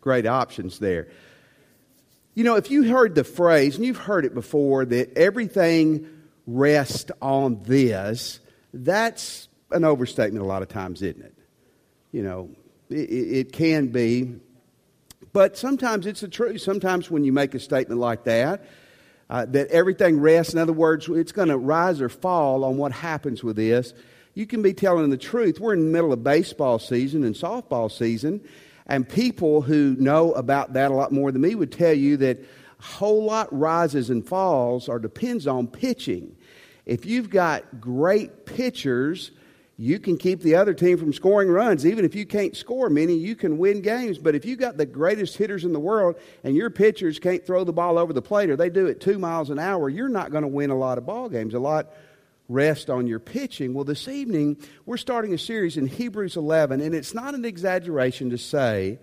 great options there. You know, if you heard the phrase, and you've heard it before, that everything rests on this, that's an overstatement a lot of times, isn't it? You know, it, it can be. But sometimes it's the truth. Sometimes when you make a statement like that, uh, that everything rests, in other words, it's going to rise or fall on what happens with this, you can be telling the truth. We're in the middle of baseball season and softball season, and people who know about that a lot more than me would tell you that a whole lot rises and falls or depends on pitching. If you've got great pitchers, you can keep the other team from scoring runs. Even if you can't score many, you can win games. But if you've got the greatest hitters in the world and your pitchers can't throw the ball over the plate or they do it two miles an hour, you're not going to win a lot of ball games. A lot rest on your pitching. Well, this evening, we're starting a series in Hebrews 11, and it's not an exaggeration to say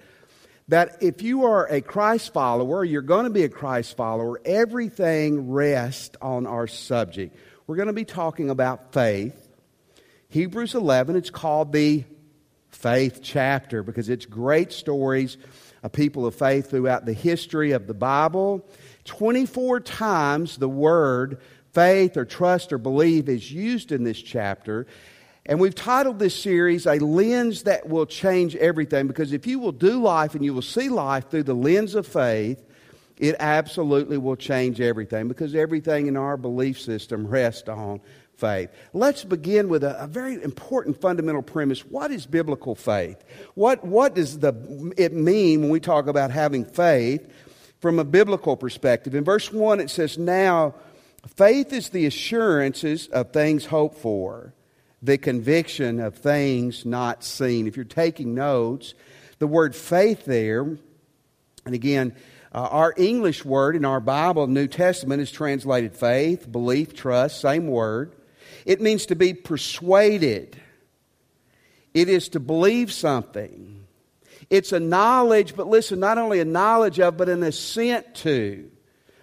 that if you are a Christ follower, you're going to be a Christ follower, everything rests on our subject. We're going to be talking about faith Hebrews 11, it's called the faith chapter because it's great stories of people of faith throughout the history of the Bible. 24 times the word faith or trust or believe is used in this chapter. And we've titled this series A Lens That Will Change Everything because if you will do life and you will see life through the lens of faith, it absolutely will change everything because everything in our belief system rests on faith. Let's begin with a, a, very important fundamental premise. What is biblical faith? What, what does the, it mean when we talk about having faith from a biblical perspective? In verse 1, it says, Now, faith is the assurances of things hoped for, the conviction of things not seen. If you're taking notes, the word faith there, and again, uh, our English word in our Bible, New Testament, is translated faith, belief, trust, same word. It means to be persuaded, it is to believe something. It's a knowledge, but listen, not only a knowledge of, but an assent to.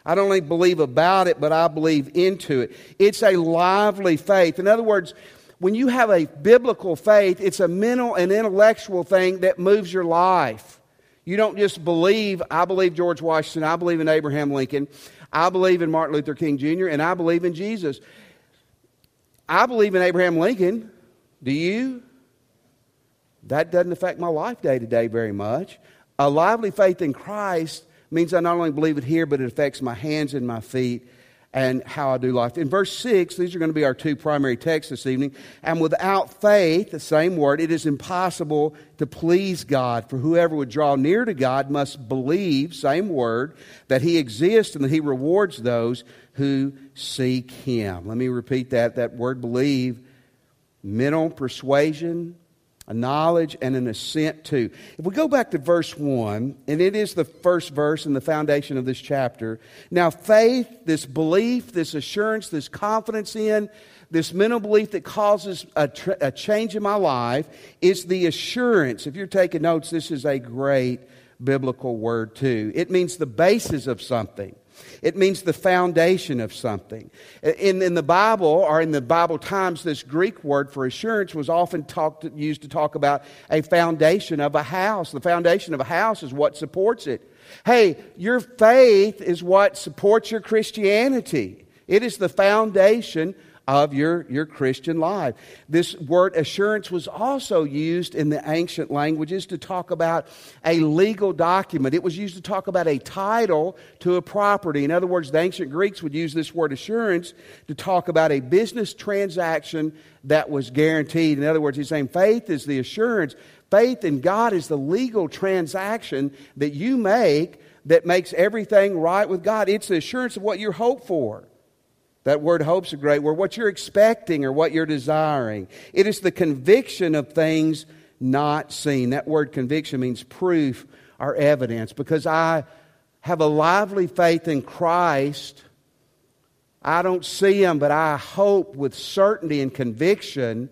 I don't only believe about it, but I believe into it. It's a lively faith. In other words, when you have a biblical faith, it's a mental and intellectual thing that moves your life. You don't just believe, I believe George Washington, I believe in Abraham Lincoln, I believe in Martin Luther King Jr., and I believe in Jesus. I believe in Abraham Lincoln. Do you? That doesn't affect my life day to day very much. A lively faith in Christ means I not only believe it here, but it affects my hands and my feet and how I do life. In verse 6, these are going to be our two primary texts this evening. And without faith, the same word, it is impossible to please God. For whoever would draw near to God must believe, same word, that He exists and that He rewards those who seek him. Let me repeat that. That word believe, mental persuasion, a knowledge, and an assent to. If we go back to verse 1, and it is the first verse and the foundation of this chapter. Now, faith, this belief, this assurance, this confidence in, this mental belief that causes a, tr- a change in my life is the assurance. If you're taking notes, this is a great biblical word, too. It means the basis of something. It means the foundation of something. In, in the Bible, or in the Bible times, this Greek word for assurance was often talked, used to talk about a foundation of a house. The foundation of a house is what supports it. Hey, your faith is what supports your Christianity. It is the foundation of your, your Christian life. This word assurance was also used in the ancient languages to talk about a legal document. It was used to talk about a title to a property. In other words, the ancient Greeks would use this word assurance to talk about a business transaction that was guaranteed. In other words, he's saying faith is the assurance. Faith in God is the legal transaction that you make that makes everything right with God. It's the assurance of what you hope for. That word hope's a great word. What you're expecting or what you're desiring. It is the conviction of things not seen. That word conviction means proof or evidence. Because I have a lively faith in Christ, I don't see Him, but I hope with certainty and conviction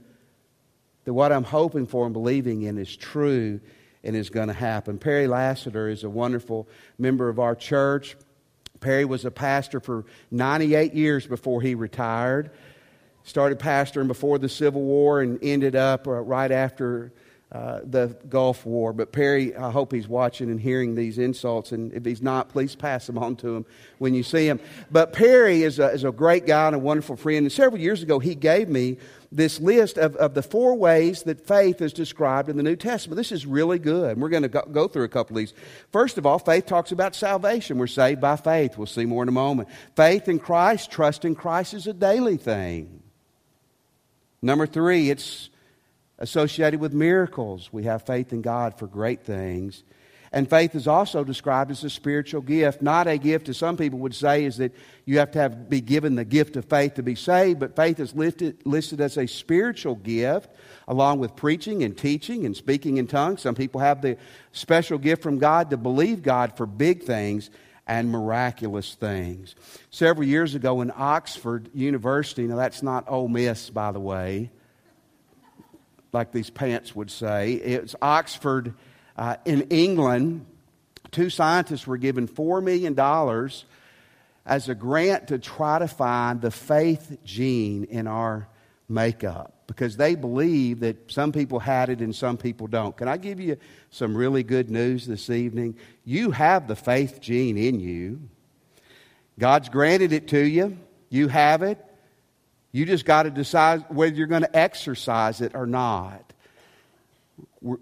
that what I'm hoping for and believing in is true and is going to happen. Perry Lassiter is a wonderful member of our church. Perry was a pastor for 98 years before he retired. Started pastoring before the Civil War and ended up uh, right after uh, the Gulf War. But Perry, I hope he's watching and hearing these insults. And if he's not, please pass them on to him when you see him. But Perry is a, is a great guy and a wonderful friend. And several years ago, he gave me this list of, of the four ways that faith is described in the New Testament. This is really good. And we're going to go, go through a couple of these. First of all, faith talks about salvation. We're saved by faith. We'll see more in a moment. Faith in Christ, trust in Christ is a daily thing. Number three, it's associated with miracles. We have faith in God for great things. And faith is also described as a spiritual gift, not a gift, as some people would say, is that you have to have, be given the gift of faith to be saved, but faith is listed, listed as a spiritual gift, along with preaching and teaching and speaking in tongues. Some people have the special gift from God to believe God for big things and miraculous things. Several years ago in Oxford University, now that's not Ole Miss, by the way, like these pants would say, it's Oxford uh, in England, two scientists were given $4 million as a grant to try to find the faith gene in our makeup because they believe that some people had it and some people don't. Can I give you some really good news this evening? You have the faith gene in you. God's granted it to you. You have it. You just got to decide whether you're going to exercise it or not.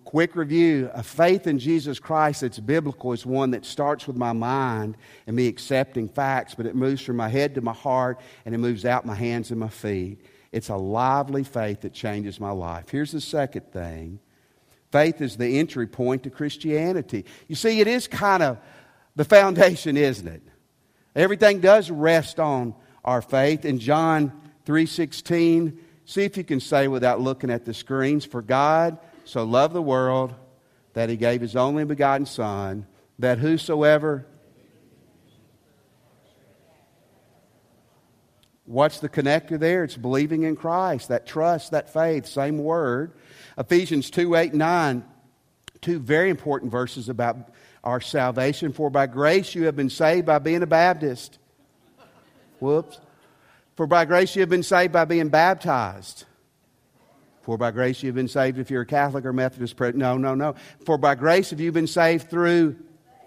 Quick review. A faith in jesus christ that's biblical is one that starts with my mind and me accepting facts but it moves from my head to my heart and it moves out my hands and my feet. It's a lively faith that changes my life. Here's the second thing. Faith is the entry point to christianity. You see it is kind of the foundation isn't it? Everything does rest on our faith. In john 3.16 see if you can say without looking at the screens for god so loved the world that he gave his only begotten Son, that whosoever. What's the connector there? It's believing in Christ, that trust, that faith, same word. Ephesians 2 8 9, two very important verses about our salvation. For by grace you have been saved by being a Baptist. Whoops. For by grace you have been saved by being baptized. For by grace you've been saved if you're a Catholic or Methodist. No, no, no. For by grace have you been saved through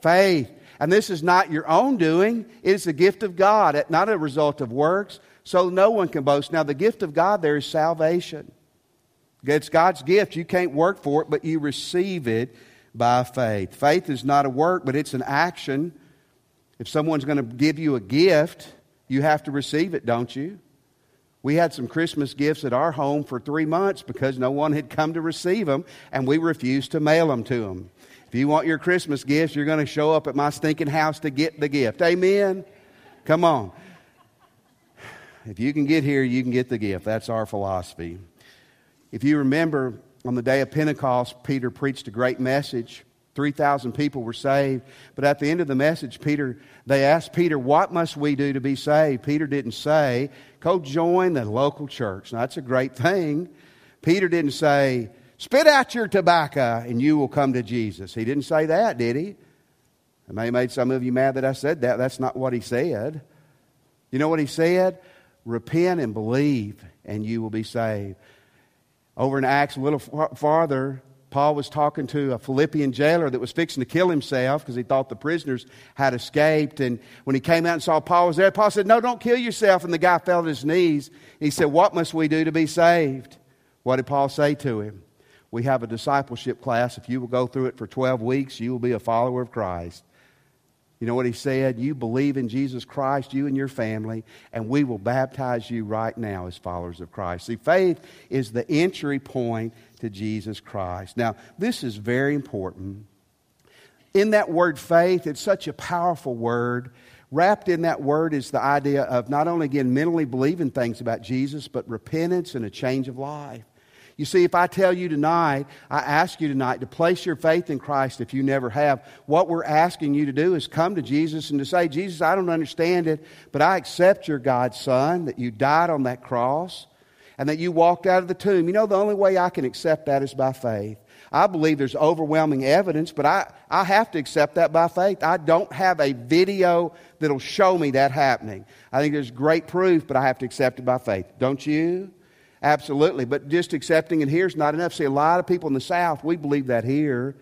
faith. And this is not your own doing, it is the gift of God, not a result of works, so no one can boast. Now, the gift of God there is salvation. It's God's gift. You can't work for it, but you receive it by faith. Faith is not a work, but it's an action. If someone's going to give you a gift, you have to receive it, don't you? We had some Christmas gifts at our home for three months because no one had come to receive them, and we refused to mail them to them. If you want your Christmas gifts, you're going to show up at my stinking house to get the gift. Amen? Come on. If you can get here, you can get the gift. That's our philosophy. If you remember, on the day of Pentecost, Peter preached a great message. 3,000 people were saved. But at the end of the message, Peter, they asked Peter, What must we do to be saved? Peter didn't say, Go join the local church. Now, that's a great thing. Peter didn't say, Spit out your tobacco and you will come to Jesus. He didn't say that, did he? It may have made some of you mad that I said that. That's not what he said. You know what he said? Repent and believe, and you will be saved. Over in Acts, a little farther, Paul was talking to a Philippian jailer that was fixing to kill himself because he thought the prisoners had escaped. And when he came out and saw Paul was there, Paul said, No, don't kill yourself. And the guy fell at his knees. He said, What must we do to be saved? What did Paul say to him? We have a discipleship class. If you will go through it for 12 weeks, you will be a follower of Christ. You know what he said? You believe in Jesus Christ, you and your family, and we will baptize you right now as followers of Christ. See, faith is the entry point to Jesus Christ. Now, this is very important. In that word faith, it's such a powerful word. Wrapped in that word is the idea of not only, again, mentally believing things about Jesus, but repentance and a change of life. You see, if I tell you tonight, I ask you tonight to place your faith in Christ if you never have, what we're asking you to do is come to Jesus and to say, Jesus, I don't understand it, but I accept you're God's Son, that you died on that cross, and that you walked out of the tomb. You know, the only way I can accept that is by faith. I believe there's overwhelming evidence, but I, I have to accept that by faith. I don't have a video that'll show me that happening. I think there's great proof, but I have to accept it by faith. Don't you? Absolutely. But just accepting it here is not enough. See, a lot of people in the South, we believe that here.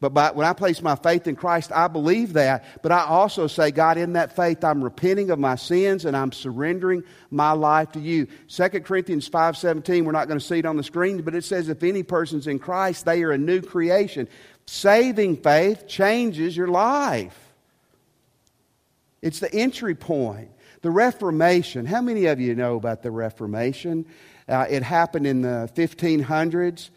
But by, when I place my faith in Christ, I believe that. But I also say, God, in that faith, I'm repenting of my sins and I'm surrendering my life to you. 2 Corinthians 5.17, we're not going to see it on the screen, but it says, if any person's in Christ, they are a new creation. Saving faith changes your life. It's the entry point. The Reformation. How many of you know about the Reformation? Uh, it happened in the 1500s.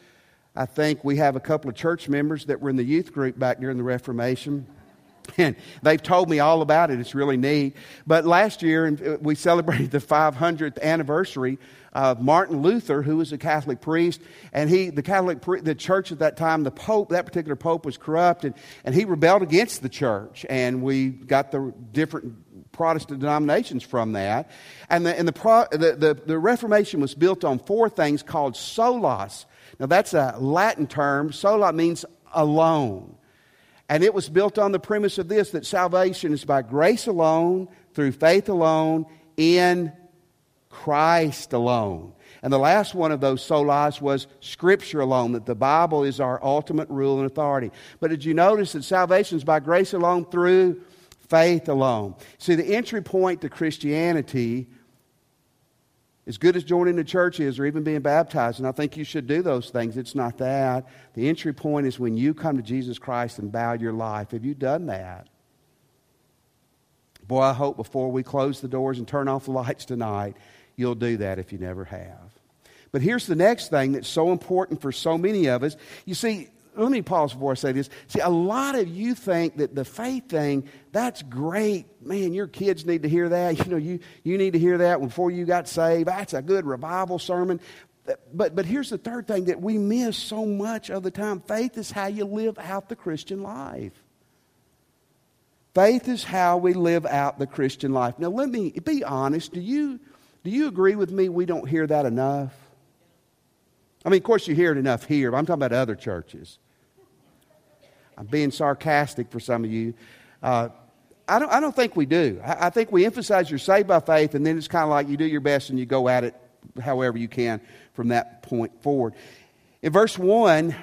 I think we have a couple of church members that were in the youth group back during the Reformation. And they've told me all about it. It's really neat. But last year, uh, we celebrated the 500th anniversary of Martin Luther, who was a Catholic priest. And he, the Catholic, the church at that time, the Pope, that particular Pope was corrupt. And, and he rebelled against the church. And we got the different Protestant denominations from that. And the, and the, the, the, the Reformation was built on four things called solas now, that's a Latin term. Sola means alone. And it was built on the premise of this that salvation is by grace alone, through faith alone, in Christ alone. And the last one of those solas was Scripture alone, that the Bible is our ultimate rule and authority. But did you notice that salvation is by grace alone, through faith alone? See, the entry point to Christianity as good as joining the church is, or even being baptized, and I think you should do those things, it's not that. The entry point is when you come to Jesus Christ and bow your life. Have you done that? Boy, I hope before we close the doors and turn off the lights tonight, you'll do that if you never have. But here's the next thing that's so important for so many of us. You see, let me pause before I say this. See, a lot of you think that the faith thing, that's great. Man, your kids need to hear that. You know, you, you need to hear that before you got saved. That's a good revival sermon. But, but here's the third thing that we miss so much of the time faith is how you live out the Christian life. Faith is how we live out the Christian life. Now, let me be honest. Do you, do you agree with me we don't hear that enough? I mean, of course, you hear it enough here, but I'm talking about other churches. I'm being sarcastic for some of you. Uh, I, don't, I don't think we do. I, I think we emphasize you're saved by faith, and then it's kind of like you do your best and you go at it however you can from that point forward. In verse 1,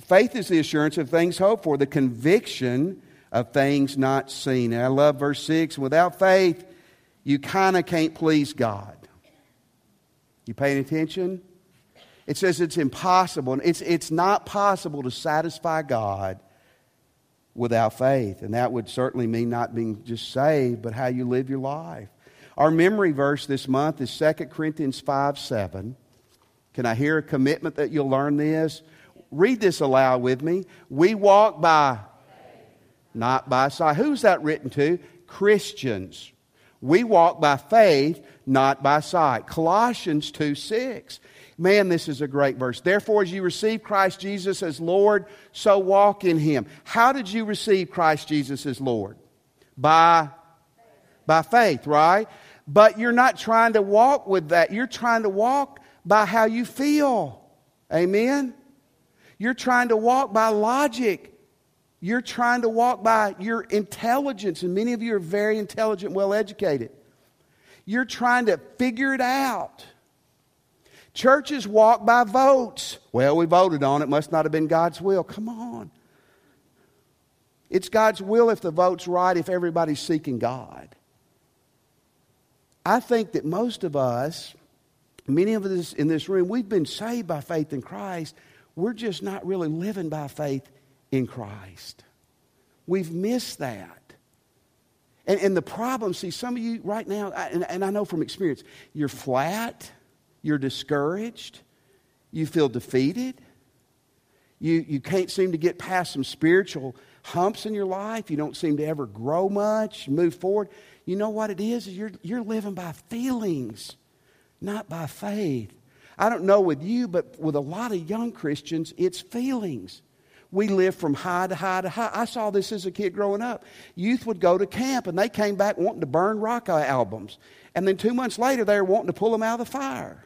faith is the assurance of things hoped for, the conviction of things not seen. And I love verse 6 without faith, you kind of can't please God. You paying attention? It says it's impossible. It's, it's not possible to satisfy God without faith. And that would certainly mean not being just saved, but how you live your life. Our memory verse this month is 2 Corinthians 5 7. Can I hear a commitment that you'll learn this? Read this aloud with me. We walk by, not by sight. Who's that written to? Christians. We walk by faith, not by sight. Colossians 2 6. Man, this is a great verse. Therefore, as you receive Christ Jesus as Lord, so walk in him. How did you receive Christ Jesus as Lord? By, by faith, right? But you're not trying to walk with that. You're trying to walk by how you feel. Amen? You're trying to walk by logic. You're trying to walk by your intelligence, and many of you are very intelligent, well educated. You're trying to figure it out. Churches walk by votes. Well, we voted on it, must not have been God's will. Come on. It's God's will if the vote's right, if everybody's seeking God. I think that most of us, many of us in this room, we've been saved by faith in Christ. We're just not really living by faith in Christ. We've missed that. And, and the problem, see, some of you right now, and, and I know from experience, you're flat you're discouraged. You feel defeated. You, you can't seem to get past some spiritual humps in your life. You don't seem to ever grow much, move forward. You know what it is? You're, you're living by feelings, not by faith. I don't know with you, but with a lot of young Christians, it's feelings. We live from high to high to high. I saw this as a kid growing up. Youth would go to camp and they came back wanting to burn rock albums. And then two months later, they were wanting to pull them out of the fire.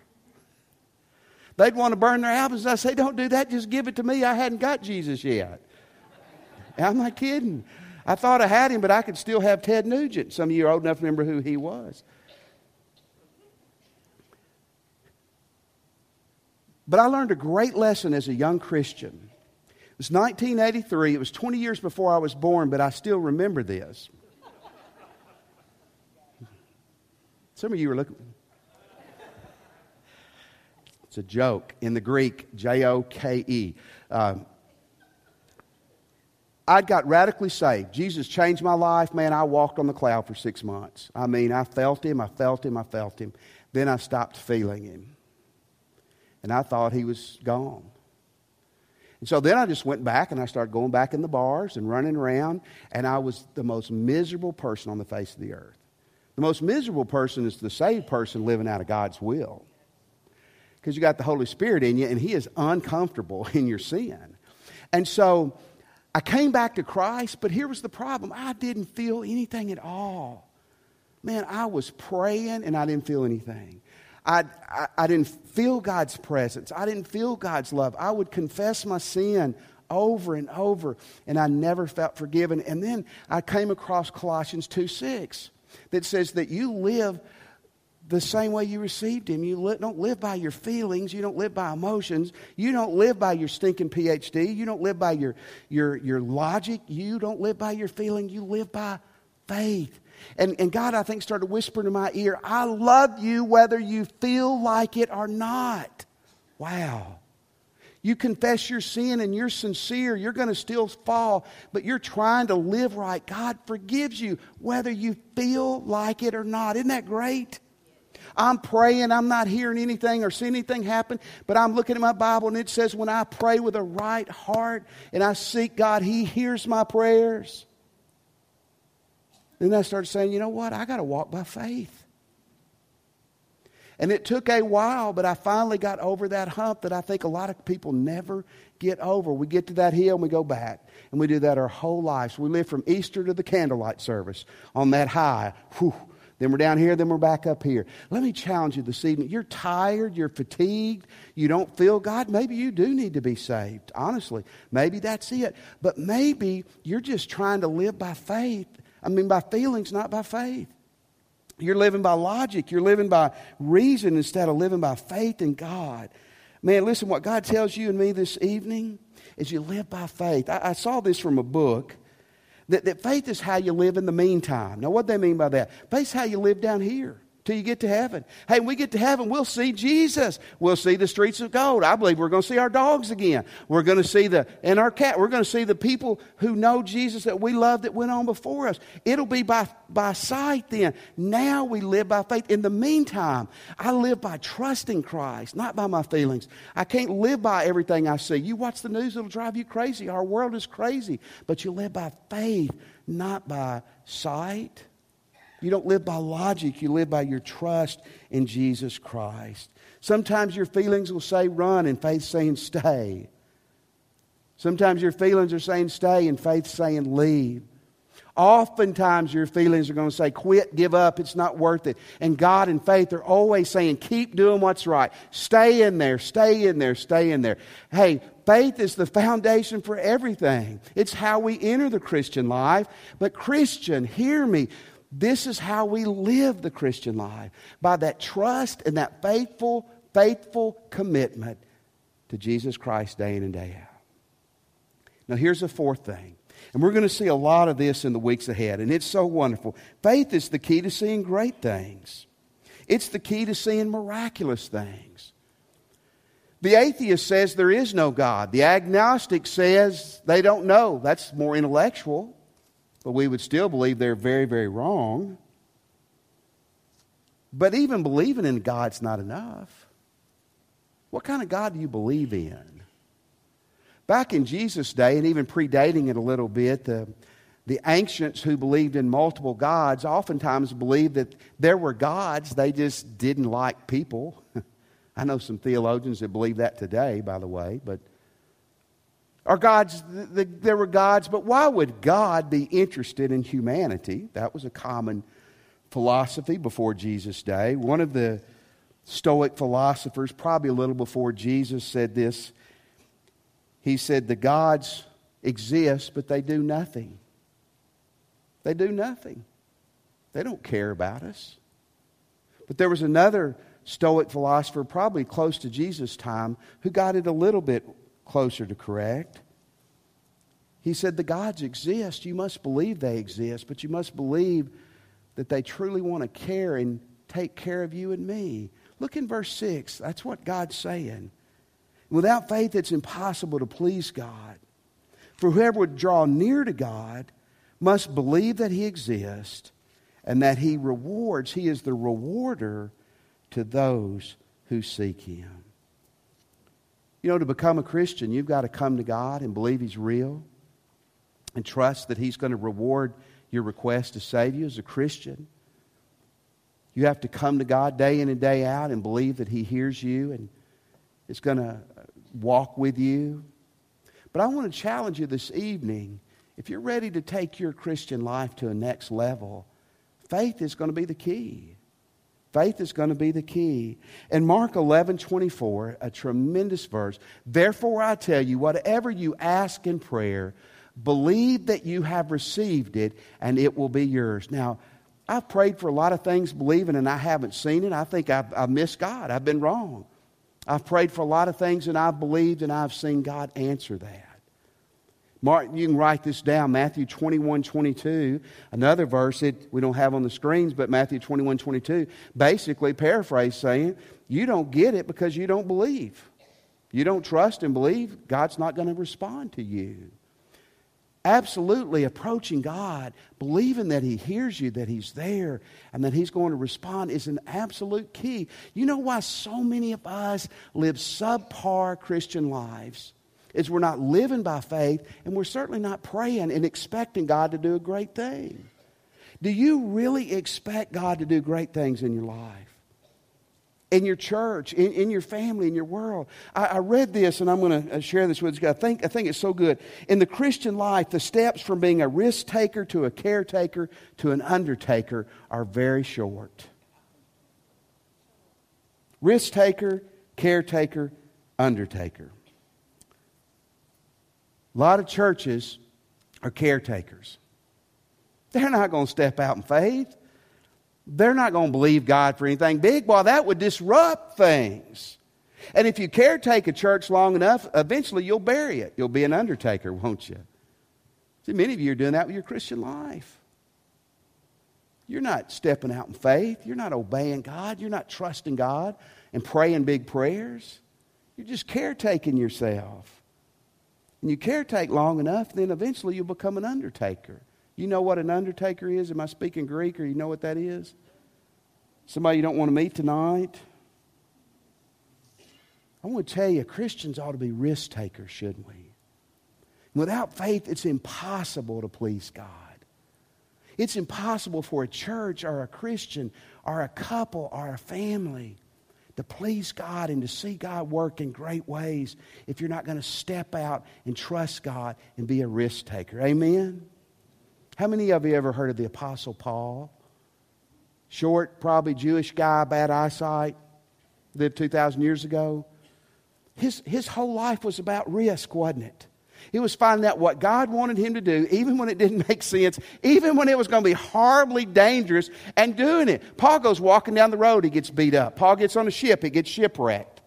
They'd want to burn their albums. I say, don't do that. Just give it to me. I hadn't got Jesus yet. I'm not kidding. I thought I had him, but I could still have Ted Nugent. Some of you are old enough to remember who he was. But I learned a great lesson as a young Christian. It was 1983. It was 20 years before I was born, but I still remember this. Some of you are looking. It's a joke in the Greek, J O K E. Uh, I got radically saved. Jesus changed my life. Man, I walked on the cloud for six months. I mean, I felt him, I felt him, I felt him. Then I stopped feeling him. And I thought he was gone. And so then I just went back and I started going back in the bars and running around, and I was the most miserable person on the face of the earth. The most miserable person is the saved person living out of God's will. Because you got the Holy Spirit in you, and He is uncomfortable in your sin. And so I came back to Christ, but here was the problem I didn't feel anything at all. Man, I was praying and I didn't feel anything. I, I, I, didn't feel God's presence. I didn't feel God's love. I would confess my sin over and over, and I never felt forgiven. And then I came across Colossians 2 6 that says that you live the same way you received him. You li- don't live by your feelings. You don't live by emotions. You don't live by your stinking PhD. You don't live by your, your, your logic. You don't live by your feeling. You live by faith. And, and God, I think, started whispering in my ear, I love you whether you feel like it or not. Wow. You confess your sin and you're sincere, you're going to still fall, but you're trying to live right. God forgives you whether you feel like it or not. Isn't that great? I'm praying, I'm not hearing anything or seeing anything happen, but I'm looking at my Bible and it says, when I pray with a right heart and I seek God, He hears my prayers. Then I started saying, you know what? I got to walk by faith. And it took a while, but I finally got over that hump that I think a lot of people never get over. We get to that hill and we go back. And we do that our whole lives. We live from Easter to the candlelight service on that high. Whew, then we're down here, then we're back up here. Let me challenge you this evening. You're tired, you're fatigued, you don't feel God. Maybe you do need to be saved, honestly. Maybe that's it. But maybe you're just trying to live by faith. I mean, by feelings, not by faith. You're living by logic, you're living by reason instead of living by faith in God. Man, listen, what God tells you and me this evening is you live by faith. I, I saw this from a book that, that faith is how you live in the meantime. Now, what do they mean by that? Faith is how you live down here till you get to heaven. Hey, when we get to heaven, we'll see Jesus. We'll see the streets of gold. I believe we're going to see our dogs again. We're going to see the, and our cat, we're going to see the people who know Jesus that we love that went on before us. It'll be by, by sight then. Now we live by faith. In the meantime, I live by trusting Christ, not by my feelings. I can't live by everything I see. You watch the news, it'll drive you crazy. Our world is crazy. But you live by faith, not by sight. You don't live by logic, you live by your trust in Jesus Christ. Sometimes your feelings will say run and faith saying stay. Sometimes your feelings are saying stay and faith saying leave. Oftentimes your feelings are going to say quit, give up, it's not worth it. And God and faith are always saying keep doing what's right. Stay in there, stay in there, stay in there. Hey, faith is the foundation for everything. It's how we enter the Christian life. But Christian, hear me. This is how we live the Christian life by that trust and that faithful, faithful commitment to Jesus Christ day in and day out. Now, here's the fourth thing. And we're going to see a lot of this in the weeks ahead, and it's so wonderful. Faith is the key to seeing great things, it's the key to seeing miraculous things. The atheist says there is no God. The agnostic says they don't know. That's more intellectual but we would still believe they're very, very wrong. But even believing in God's not enough. What kind of God do you believe in? Back in Jesus' day, and even predating it a little bit, the, the ancients who believed in multiple gods oftentimes believed that there were gods, they just didn't like people. I know some theologians that believe that today, by the way, but are gods, the, there were gods, but why would God be interested in humanity? That was a common philosophy before Jesus' day. One of the Stoic philosophers, probably a little before Jesus, said this. He said, The gods exist, but they do nothing. They do nothing. They don't care about us. But there was another Stoic philosopher, probably close to Jesus' time, who got it a little bit closer to correct. He said, The gods exist. You must believe they exist, but you must believe that they truly want to care and take care of you and me. Look in verse 6. That's what God's saying. Without faith, it's impossible to please God. For whoever would draw near to God must believe that He exists and that He rewards, He is the rewarder to those who seek Him. You know, to become a Christian, you've got to come to God and believe He's real and trust that He's going to reward your request to save you as a Christian. You have to come to God day in and day out and believe that He hears you and is going to walk with you. But I want to challenge you this evening if you're ready to take your Christian life to a next level, faith is going to be the key. Faith is going to be the key. In Mark 11 24, a tremendous verse, therefore I tell you, whatever you ask in prayer, believe that you have received it and it will be yours. Now, I've prayed for a lot of things believing and I haven't seen it. I think I've, I've missed God. I've been wrong. I've prayed for a lot of things and I've believed and I've seen God answer that. Mark, you can write this down Matthew 21 22, another verse that we don't have on the screens, but Matthew 21 22, basically paraphrase saying, You don't get it because you don't believe. You don't trust and believe, God's not going to respond to you. Absolutely approaching God, believing that He hears you, that He's there, and that He's going to respond is an absolute key. You know why so many of us live subpar Christian lives? Is we're not living by faith and we're certainly not praying and expecting God to do a great thing. Do you really expect God to do great things in your life? In your church, in, in your family, in your world. I, I read this and I'm going to uh, share this with you. I think, I think it's so good. In the Christian life, the steps from being a risk taker to a caretaker to an undertaker are very short. Risk taker, caretaker, undertaker. A lot of churches are caretakers. They're not going to step out in faith. They're not going to believe God for anything big. Well, that would disrupt things. And if you caretake a church long enough, eventually you'll bury it. You'll be an undertaker, won't you? See, many of you are doing that with your Christian life. You're not stepping out in faith. You're not obeying God. You're not trusting God and praying big prayers. You're just caretaking yourself. And you caretake long enough, then eventually you'll become an undertaker. You know what an undertaker is? Am I speaking Greek or you know what that is? Somebody you don't want to meet tonight? I want to tell you, Christians ought to be risk takers, shouldn't we? Without faith, it's impossible to please God. It's impossible for a church or a Christian or a couple or a family to please God and to see God work in great ways if you're not going to step out and trust God and be a risk taker. Amen? How many of you ever heard of the Apostle Paul? Short, probably Jewish guy, bad eyesight, lived 2,000 years ago. His, his whole life was about risk, wasn't it? He was finding out what God wanted him to do, even when it didn't make sense, even when it was going to be horribly dangerous, and doing it. Paul goes walking down the road, he gets beat up. Paul gets on a ship, he gets shipwrecked.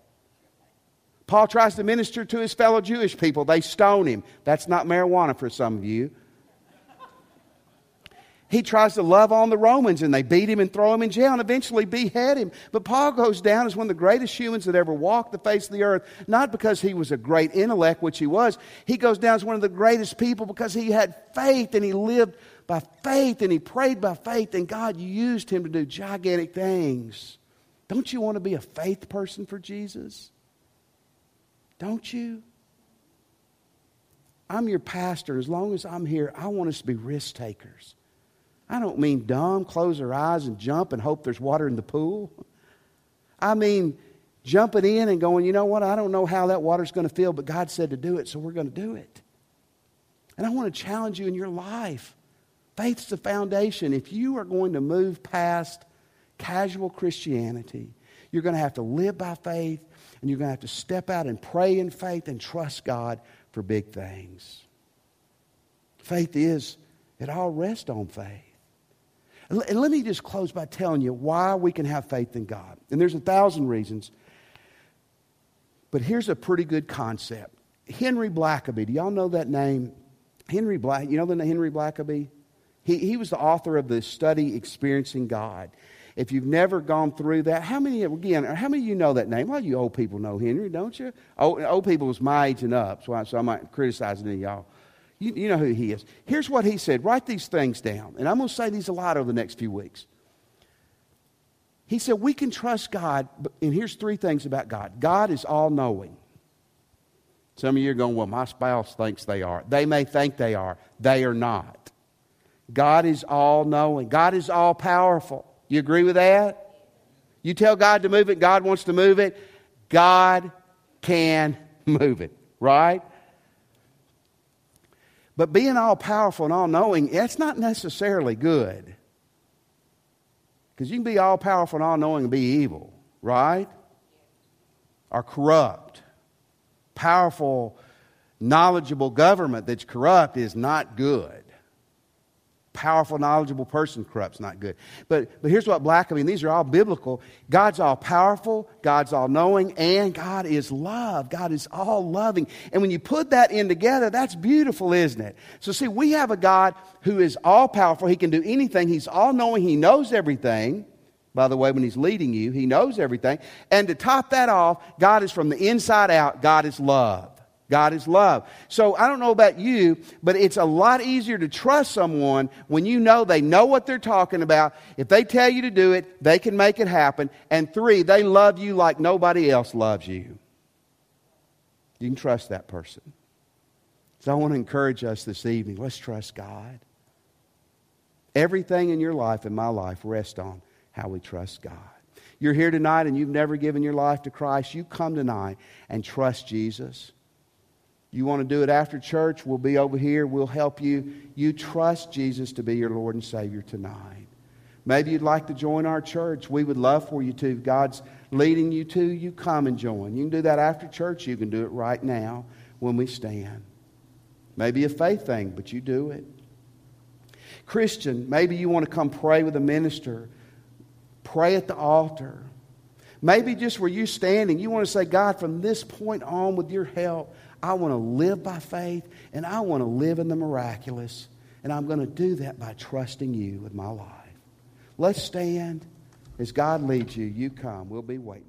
Paul tries to minister to his fellow Jewish people, they stone him. That's not marijuana for some of you. He tries to love on the Romans and they beat him and throw him in jail and eventually behead him. But Paul goes down as one of the greatest humans that ever walked the face of the earth, not because he was a great intellect, which he was. He goes down as one of the greatest people because he had faith and he lived by faith and he prayed by faith and God used him to do gigantic things. Don't you want to be a faith person for Jesus? Don't you? I'm your pastor. As long as I'm here, I want us to be risk takers. I don't mean dumb, close our eyes and jump and hope there's water in the pool. I mean jumping in and going, you know what, I don't know how that water's going to feel, but God said to do it, so we're going to do it. And I want to challenge you in your life. Faith's the foundation. If you are going to move past casual Christianity, you're going to have to live by faith and you're going to have to step out and pray in faith and trust God for big things. Faith is, it all rests on faith. And let me just close by telling you why we can have faith in God. And there's a thousand reasons. But here's a pretty good concept. Henry Blackaby, do y'all know that name? Henry Black, you know the Henry Blackaby? He, he was the author of the study Experiencing God. If you've never gone through that, how many, again, how many of you know that name? A you old people know Henry, don't you? Old, old people was my age and up, so I, so I might criticize any of y'all. You, you know who he is. Here's what he said. Write these things down. And I'm going to say these a lot over the next few weeks. He said, We can trust God, and here's three things about God God is all knowing. Some of you are going, Well, my spouse thinks they are. They may think they are, they are not. God is all knowing, God is all powerful. You agree with that? You tell God to move it, God wants to move it. God can move it, right? But being all powerful and all knowing, that's not necessarily good. Because you can be all powerful and all knowing and be evil, right? Or corrupt. Powerful, knowledgeable government that's corrupt is not good powerful, knowledgeable person corrupts not good. But, but here's what black, I mean, these are all biblical. God's all powerful, God's all knowing, and God is love. God is all loving. And when you put that in together, that's beautiful, isn't it? So, see, we have a God who is all powerful. He can do anything, He's all knowing, He knows everything. By the way, when He's leading you, He knows everything. And to top that off, God is from the inside out, God is love. God is love. So I don't know about you, but it's a lot easier to trust someone when you know they know what they're talking about. If they tell you to do it, they can make it happen. And three, they love you like nobody else loves you. You can trust that person. So I want to encourage us this evening. Let's trust God. Everything in your life and my life rests on how we trust God. You're here tonight and you've never given your life to Christ. You come tonight and trust Jesus. You want to do it after church? We'll be over here. We'll help you. You trust Jesus to be your Lord and Savior tonight. Maybe you'd like to join our church. We would love for you to. If God's leading you to, you come and join. You can do that after church. You can do it right now when we stand. Maybe a faith thing, but you do it. Christian, maybe you want to come pray with a minister. Pray at the altar. Maybe just where you're standing, you want to say, God, from this point on, with your help, I want to live by faith and I want to live in the miraculous. And I'm going to do that by trusting you with my life. Let's stand. As God leads you, you come. We'll be waiting.